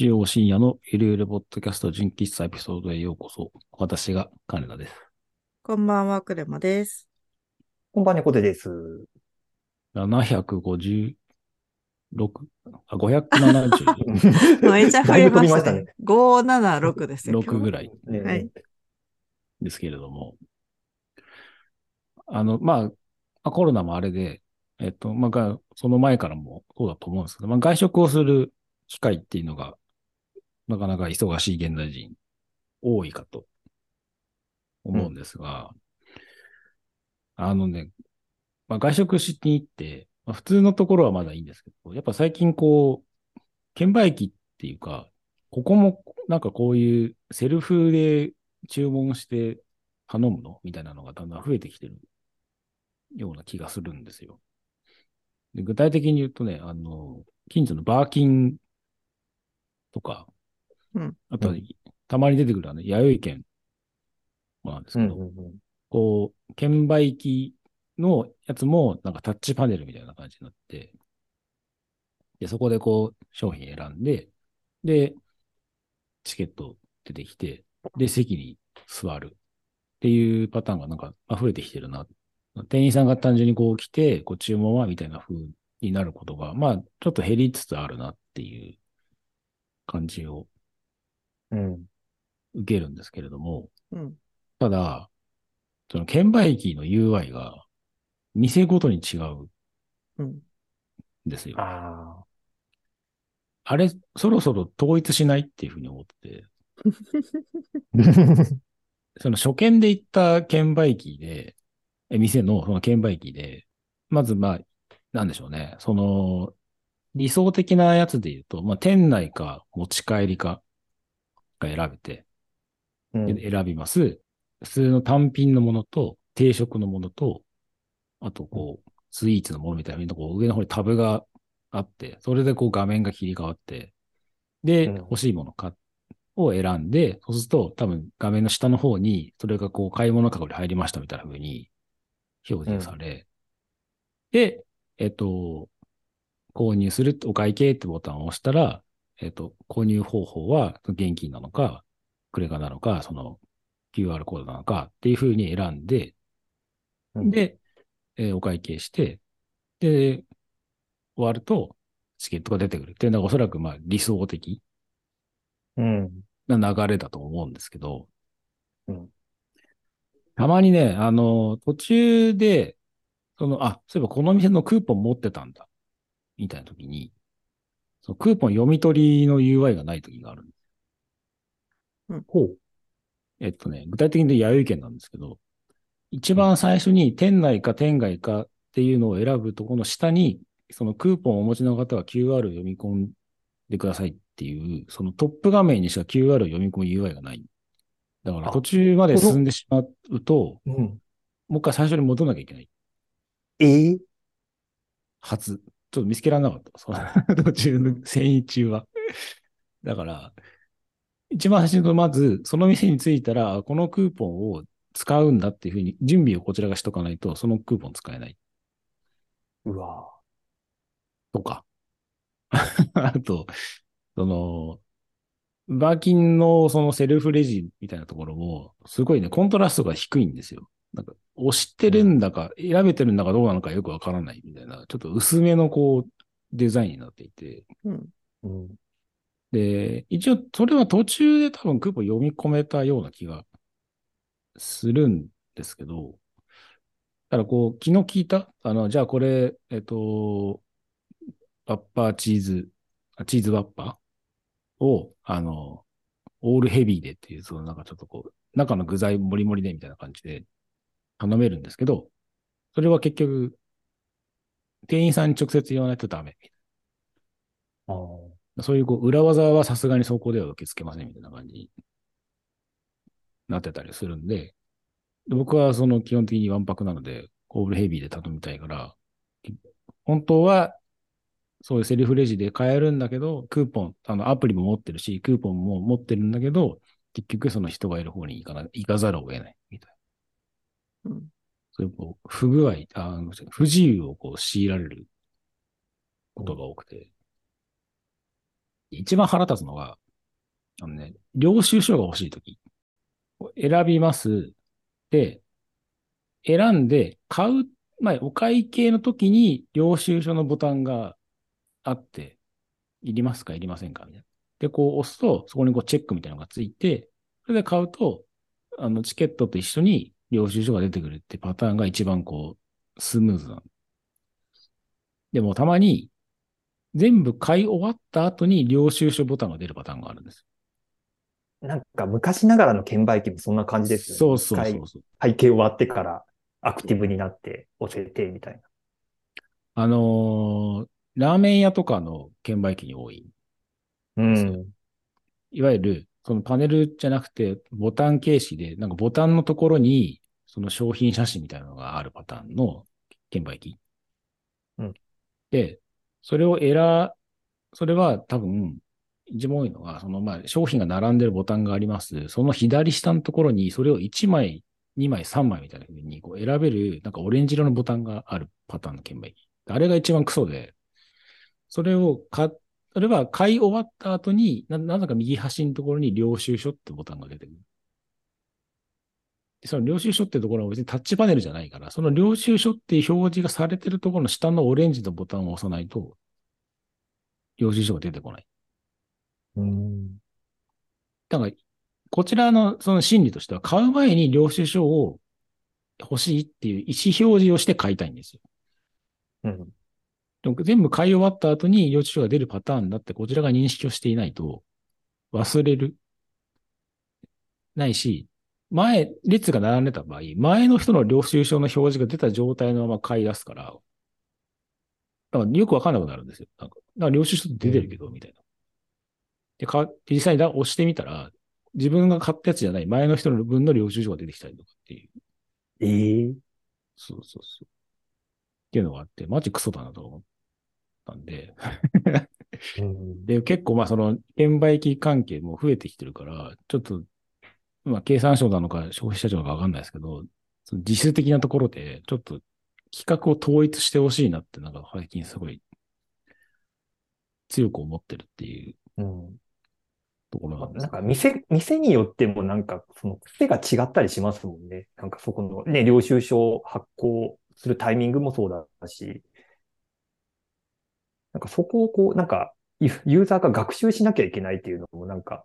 日曜深夜のゆるゆるポッドキャスト純喫茶エピソードへようこそ。私が金田です。こんばんは、クレマです。こんばんは、猫背です。756、あ、570、めっちゃ増えましたね。だい576ですよ。6ぐらいねはいですけれども。あの、まあ、コロナもあれで、えっと、まあが、その前からもそうだと思うんですけど、まあ、外食をする機会っていうのが、なかなか忙しい現代人、多いかと思うんですが、あのね、まあ、外食しに行って、まあ、普通のところはまだいいんですけど、やっぱ最近こう、券売機っていうか、ここもなんかこういうセルフで注文して頼むのみたいなのがだんだん増えてきてるような気がするんですよ。で具体的に言うとね、あの、近所のバーキンとか、うんあとはうんたまに出てくるあの、弥生券もなんですけど、うんうんうんこう、券売機のやつもなんかタッチパネルみたいな感じになって、で、そこでこう、商品選んで、で、チケット出てきて、で、席に座るっていうパターンがなんか溢れてきてるな。店員さんが単純にこう来て、こう注文はみたいな風になることが、まあ、ちょっと減りつつあるなっていう感じをうん。受けるんですけれども、うん。ただ、その券売機の UI が店ごとに違うんうん。ですよ。あ あれ、そろそろ統一しないっていうふうに思ってて、あ。その初見で行った券売機で、え店のその券売機で、まずまあ、なんでしょうね。その、理想的なやつで言うと、まあ、店内か持ち帰りかが選べて、うん。で選びます。普通の単品のものと、定食のものと、あとこう、スイーツのものみたいなこう上の方にタブがあって、それでこう画面が切り替わって、で、うん。欲しいものかを選んで、そうすると多分画面の下の方に、それがこう買い物かごに入りましたみたいな風に表示され、で、えっと、購入する、お会計ってボタンを押したら、えっと、購入方法は現金なのか、クレカなのか、その QR コードなのかっていう風に選んで、うん。で、えーお会計して、で、終わるとチケットが出てくる。っていうのがおそらくまあ理想的うん。な流れだと思うんですけど、うん。たまにね、あの、途中で、その、あ、そういえばこの店のクーポン持ってたんだ、みたいな時に、そのクーポン読み取りの UI がない時があるんです。ほう。えっとね、具体的に言うと弥生券なんですけど、一番最初に店内か店外かっていうのを選ぶところの下に、そのクーポンをお持ちの方は QR を読み込んでくださいっていう、そのトップ画面にしか QR を読み込む UI がない。だからあ途中まで進んでしまうと、うん。もう一回最初に戻らなきゃいけないええはず。ちょっと見つけられなかった。その 途中の遷移中は。だから、一番最初にまず、その店に着いたら、あこのクーポンを使うんだっていうふうに、準備をこちらがしとかないと、そのクーポン使えないうわとか。あと、その、バーキンのそのセルフレジみたいなところも、すごいね、コントラストが低いんですよ。なんか、押してるんだか、選べてるんだかどうなのかよくわからないみたいな、ちょっと薄めのこう、デザインになっていて。うん。うん。で、一応、それは途中で多分クーポン読み込めたような気がするんですけど、ただこう、昨日聞いたあの、じゃあこれ、えっと、ワッパーチーズ、あチーズワッパーを、あの、オールヘビーでっていう、そのなんかちょっとこう、中の具材もりもりでみたいな感じで頼めるんですけど、それは結局、店員さんに直接言わないとダメ。ああ。そういうこう裏技はさすがにそこでは受け付けませんみたいな感じになってたりするんで、で僕はその基本的にワンパクなので、オールヘビーで頼みたいから、本当はそういうセルフレジで買えるんだけど、クーポン、あのアプリも持ってるし、クーポンも持ってるんだけど、結局その人がいる方に行かな行かざるを得ないみたいな。うん。そういうこう不具合、あ不自由をこう強いられることが多くて。一番腹立つのが、あのね、領収書が欲しいとき。選びます。で、選んで、買う、まあ、お会計の時に領収書のボタンがあって、いりますかいりませんかみたいな。で、こう押すと、そこにこうチェックみたいなのがついて、それで買うと、あの、チケットと一緒に領収書が出てくるってパターンが一番こう、スムーズなの。でもたまに、全部買い終わった後に領収書ボタンが出るパターンがあるんです。なんか昔ながらの券売機もそんな感じですよね。そうそうそうそう。会計終わってからアクティブになって教えてみたいな。あのーラーメン屋とかの券売機に多い。うん。いわゆる、そのパネルじゃなくて、ボタン形式で、なんかボタンのところに、その商品写真みたいなのがあるパターンの券売機。うんで、それを選、それは多分、一番多いのが、そのまあ商品が並んでるボタンがあります。その左下のところに、それを1枚、2枚、3枚みたいな風にこう選べる、なんかオレンジ色のボタンがあるパターンの券売機。あれが一番クソで、それを買それは買い終わった後に、な、なぜか右端のところに領収書ってボタンが出てくる。でその領収書ってところは別にタッチパネルじゃないから、その領収書っていう表示がされてるところの下のオレンジのボタンを押さないと、領収書が出てこない。うん。だから、こちらのその心理としては、買う前に領収書を欲しいっていう意思表示をして買いたいんですよ。うん。でも全部買い終わった後に領収書が出るパターンだってこちらが認識をしていないと忘れる。ないし、前、列が並んでた場合、前の人の領収書の表示が出た状態のまま買い出すから、だからよくわかんなくなるんですよ。なんか、なんか領収書出てるけど、みたいな。で、か実際にだ押してみたら、自分が買ったやつじゃない前の人の分の領収書が出てきたりとかっていう。ええそうそうそう。っていうのがあって、マジクソだなと思ったんで。うん。で、結構まあその、券売機関係も増えてきてるから、ちょっと、まあ経産省なのか消費者庁なのかわかんないですけど、その実質的なところで、ちょっと企画を統一してほしいなって、なんか最近すごい強く思ってるっていううん。ところなんですなんか店、店によってもなんかその癖が違ったりしますもんね。なんかそこのね、領収書発行するタイミングもそうだし、なんかそこをこう、なんかユーザーが学習しなきゃいけないっていうのもなんか、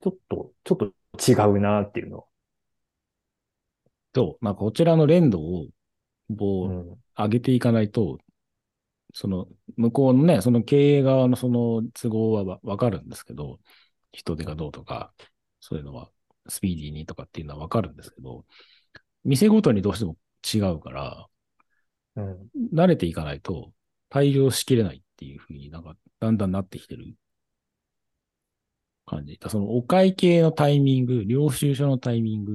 ちょっと、ちょっと違うなっていうの。と、まあこちらの連動を、こう、うん。上げていかないと、その、向こうのね、その経営側のその都合はわわかるんですけど、人手がどうとか、そういうのは、スピーディーにとかっていうのはわかるんですけど、店ごとにどうしても違うから、うん。慣れていかないと対応しきれないっていうふうになんか、だんだんなってきてる感じ。だそのお会計のタイミング、領収書のタイミング、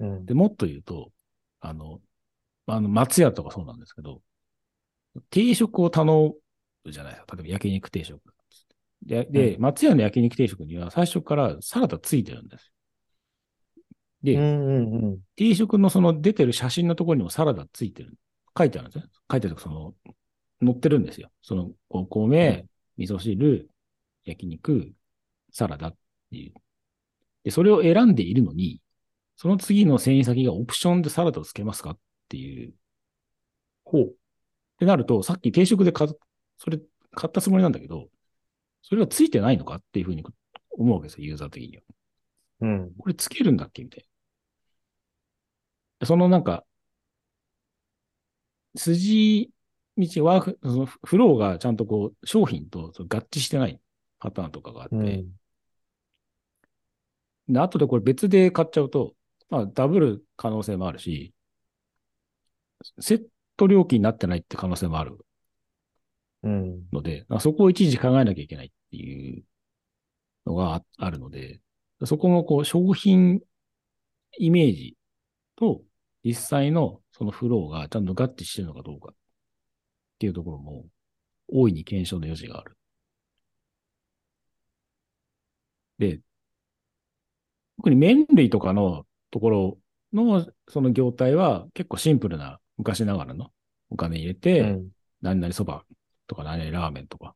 うん。で、もっと言うと、あの、あの、松屋とかそうなんですけど、定食を頼むじゃないですか。例えば焼肉定食。で、でう松屋の焼肉定食には最初からサラダついてるんですよ。で、うんうんうん。定食のその出てる写真のところにもサラダついてる。書いてあるんですね。書いてあるその、載ってるんですよ。その、お米、味噌汁、焼肉、サラダっていう。で、それを選んでいるのに、その次の遷移先がオプションでサラダをつけますかっていう。っほう。てなると、さっき定食で買っそれ買ったつもりなんだけど、それはついてないのかっていうふうに思うわけですよ、ユーザー的には。うん。これつけるんだっけみたいな。そのなんか、筋道、ワーク、そのフローがちゃんとこう、商品と合致してないパターンとかがあって、うん。で、後でこれ別で買っちゃうと、まあ、ダブる可能性もあるし、セット料金になってないって可能性もあるうん。ので、そこを一時考えなきゃいけないっていうのがああるので、そこのこう商品イメージと実際のそのフローがちゃんと合致してるのかどうかっていうところも大いに検証の余地がある。で、特に麺類とかのところのその業態は結構シンプルな昔ながらのお金入れて、うん。何々そばとか何々ラーメンとか。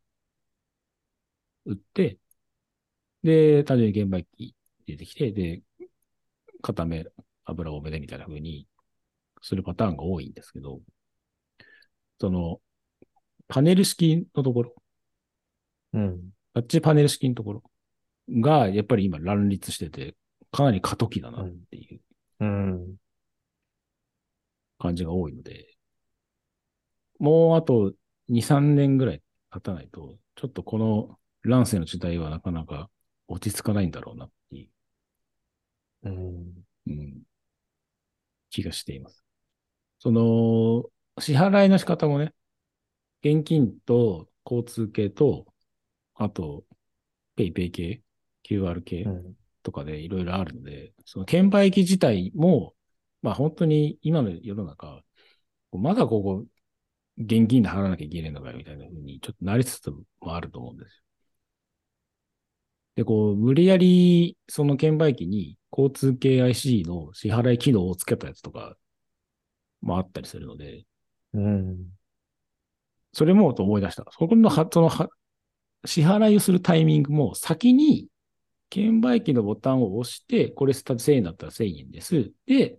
打って、で、単純に現売機出てきて、で、固め、油多めでみたいな風にするパターンが多いんですけど、その、パネル式のところ、うん。タッチパネル式のところが、やっぱり今乱立してて、かなり過渡期だなっていううん。感じが多いので、もうあと2、3年ぐらい経たないと、ちょっとこの乱世の時代はなかなか落ち着かないんだろうなっていうん。う、うん、気がしています。その、支払いの仕方もね、現金と交通系と、あと、ペイペイ系、QR 系、うん。とかでいろいろあるので、その券売機自体も、まあ本当に今の世の中、まだここ現金で払わなきゃいけないのかよみたいな風にちょっとなりつつもあると思うんですよ。で、こう、無理やりその券売機に交通系 IC の支払い機能をつけたやつとかもあったりするので、うん。それもと思い出した。そこのは、そのは、支払いをするタイミングも先に券売機のボタンを押して、これスタ1000円だったら1000円です。で、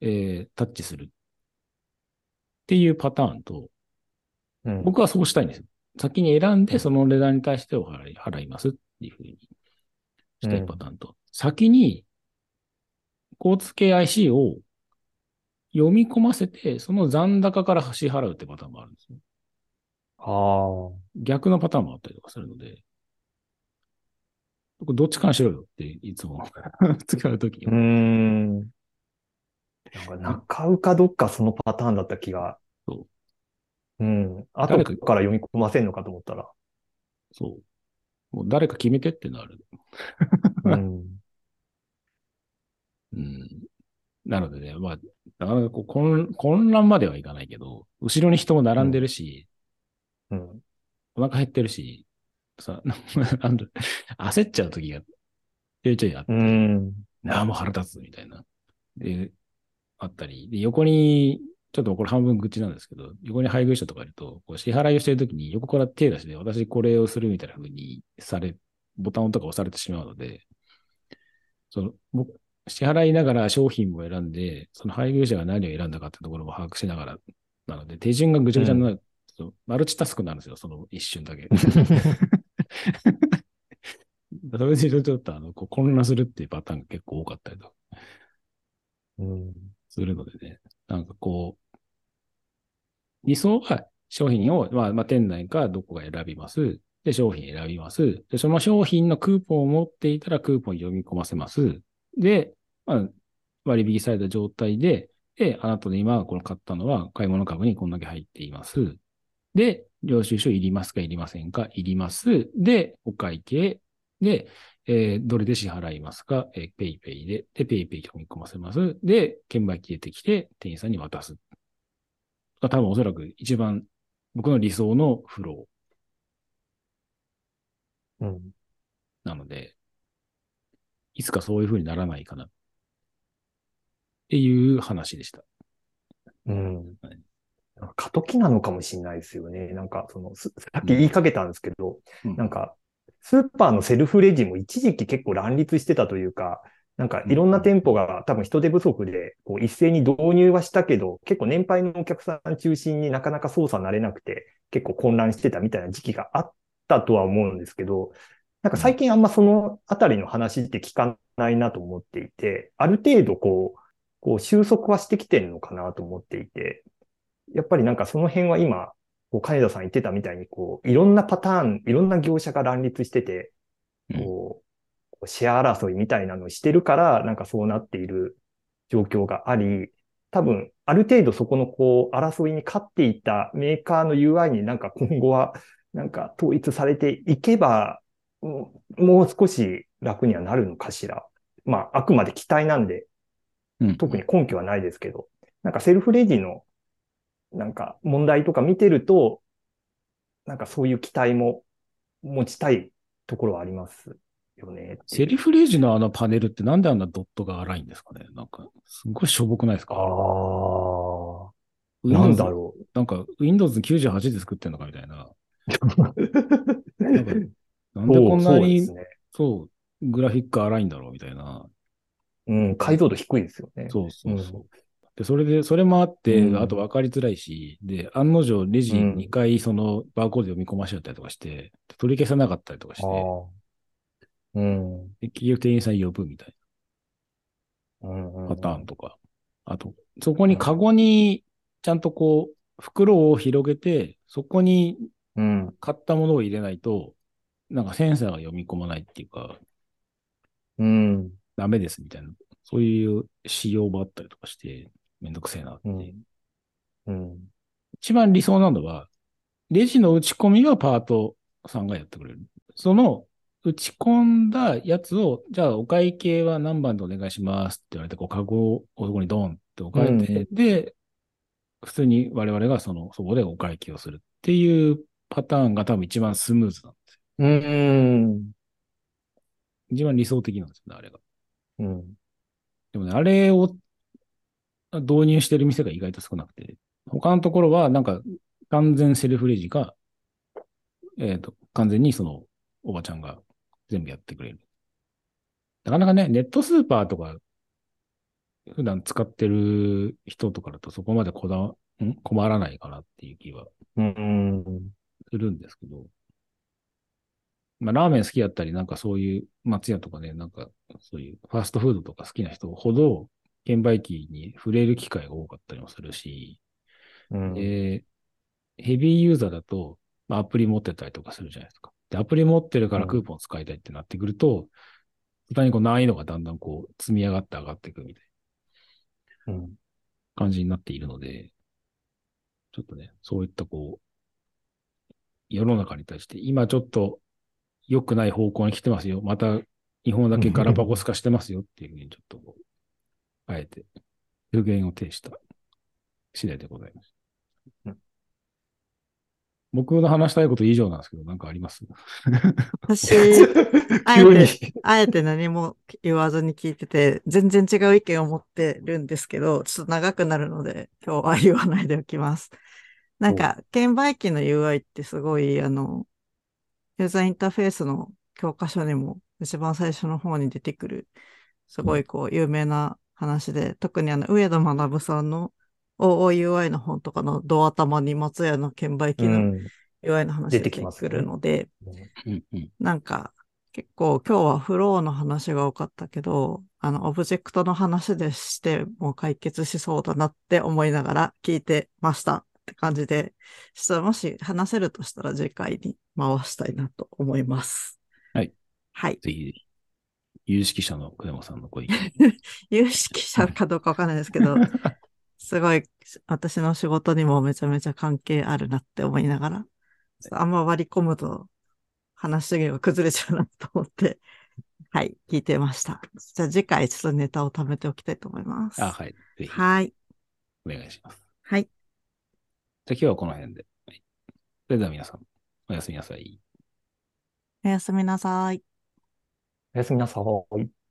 えータッチする。っていうパターンと、うん。僕はそうしたいんですよ。先に選んで、その値段に対してお払い、払いますっていうふうにしたいパターンと、先に交通系 IC を読み込ませて、その残高から支払うってパターンもあるんですよ。ああ。逆のパターンもあったりとかするので、僕どっちかにしろよっていつも 使うときにうーん。なんか中うかどっかそのパターンだった気が。。そううん。後誰かから読み込ませんのかと思ったら。そう。もう誰か決めてってなる。うん。うん。なのでね、まあ、なかなかこう混混乱まではいかないけど、後ろに人も並んでるし、うん。お腹減ってるし、さ、なんだ、焦っちゃうときが、ちょいちょいあって、うん。ああ、もう腹立つみたいな。で、あったり、で、横に、ちょっとこれ半分口なんですけど、横に配偶者とかいると、こう支払いをしてるときに横から手出して、私これをするみたいな風にされ、ボタンとか押されてしまうので、その、僕、支払いながら商品も選んで、その配偶者が何を選んだかってところも把握しながら、なので、手順がぐちゃぐちゃになる、そうマルチタスクになるんですよ、その一瞬だけ。それでちょっとあのこう混乱するっていうパターンが結構多かったりとかうん。するのでね、なんかこう、理想は商品を、まあ、まあ、店内かどこが選びます。で、商品選びます。で、その商品のクーポンを持っていたらクーポン読み込ませます。で、まあ、割引された状態で、で、あなたの今この買ったのは買い物かごにこんだけ入っています。で、領収書いりますかいりませんか？いります。で、お会計。で、えーどれで支払いますか？えー、ペイペイで。で、ペイペイ読み込ませます。で、券売機出てきて、店員さんに渡す。が多分おそらく一番僕の理想のフロうん。ーなので、いつかそういう風にならないかな。っていう話でした。うんはい。過渡期なのかもしれないですよね。なんか、その、すさっき言いかけたんですけど、うん。なんか、スーパーのセルフレジも一時期結構乱立してたというか、なんかいろんな店舗が多分人手不足で、こう一斉に導入はしたけど、結構年配のお客さん中心になかなか操作慣れなくて、結構混乱してたみたいな時期があったとは思うんですけど、なんか最近あんまそのあたりの話って聞かないなと思っていて、ある程度こう、こう収束はしてきてるのかなと思っていて、やっぱりなんかその辺は今、こう金田さん言ってたみたいに、こう、いろんなパターン、いろんな業者が乱立してて、うん。こう、こうシェア争いみたいなのをしてるから、なんかそうなっている状況があり、多分、ある程度そこのこう、争いに勝っていたメーカーの UI になんか今後は、なんか統一されていけば、うんもう少し楽にはなるのかしら。まあ、あくまで期待なんで、うん。特に根拠はないですけど、なんかセルフレジの、なんか問題とか見てると、なんかそういう期待も持ちたいところはありますよね。セルフレジのあのパネルってなんであんなドットが荒いんですかね？なんか、すごいしょぼくないですか？ああ、なんだろう。なんか、Windows 98で作ってんのかみたいな。なんか、なんでこんなにそうね。そう、グラフィック荒いんだろうみたいな。うん、解像度低いですよね。そうそうそう。で、それで、それもあって、うんあと分かりづらいし、で、案の定レジうん2回そのバーコード読み込ましちゃったりとかして、取り消さなかったりとかして。うん。で結局店員さん呼ぶみたいうんなパターンとか。あと、そこにカゴにちゃんとこう、袋を広げて、そこにうん。買ったものを入れないと、なんかセンサーが読み込まないっていうか、うん。ダメですみたいな、そういう仕様もあったりとかして、めんどくせえなって。うん。うん。一番理想なのは、レジの打ち込みはパートさんがやってくれる。その打ち込んだやつを、じゃあお会計は何番でお願いしますって言われて、こう、カゴをそこにドンって置かれて、で、普通に我々がその、そこでお会計をするっていうパターンが多分一番スムーズなんですよ。うん。一番理想的なんですよね、あれが。うん。でもね、あれを導入してる店が意外と少なくて、他のところはなんか完全セルフレジか、えっ、と、完全にそのおばちゃんが全部やってくれる。なかなかね、ネットスーパーとか、普段使ってる人とかだとそこまでこだわ、ん？困らないかなっていう気はうん。するんですけど、まあ、ラーメン好きだったり、なんかそういう松屋とかね、なんかそういうファーストフードとか好きな人ほど、券売機に触れる機会が多かったりもするし、うん。で、ヘビーユーザーだと、まあ、アプリ持ってたりとかするじゃないですか。で、アプリ持ってるからクーポン使いたいってなってくると、途端にこう難易度がだんだんこう積み上がって上がっていくみたいうん。な感じになっているので、ちょっとね、そういったこう、世の中に対して、今ちょっと良くない方向に来てますよ。また日本だけガラパゴス化してますよっていうふうにちょっとこう、あえて、予言を呈した次第でございます。うん僕の話したいこと以上なんですけど、なんかあります？私、あえ。て、あえて何も言わずに聞いてて、全然違う意見を持ってるんですけど、ちょっと長くなるので、今日は言わないでおきます。なんか、券売機の UI ってすごい、あの、ユーザーインターフェースの教科書にも一番最初の方に出てくる、すごいこう、有名な話で、特にあの、上田学さんの OOUI の本とかのドア頭に松屋の券売機のうん UI の話出出ててきますねくるので、うんうん。なんか、結構今日はフローの話が多かったけど、あの、オブジェクトの話でしてもう解決しそうだなって思いながら聞いてましたって感じで、ちょっともし話せるとしたら次回に回したいなと思います。はい。はい。ぜひ、有識者の久山さんのご意見。有識者かどうかわかんないですけど、すごい私の仕事にもめちゃめちゃ関係あるなって思いながら、あんま割り込むと話が崩れちゃうなと思って、はい、聞いてました。じゃあ次回ちょっとネタを貯めておきたいと思います。あ、はい。ぜひ、はい。お願いします。はい。じゃあ今日はこの辺で。はいそれでは皆さん、おやすみなさい。おやすみなさい。おやすみなさい。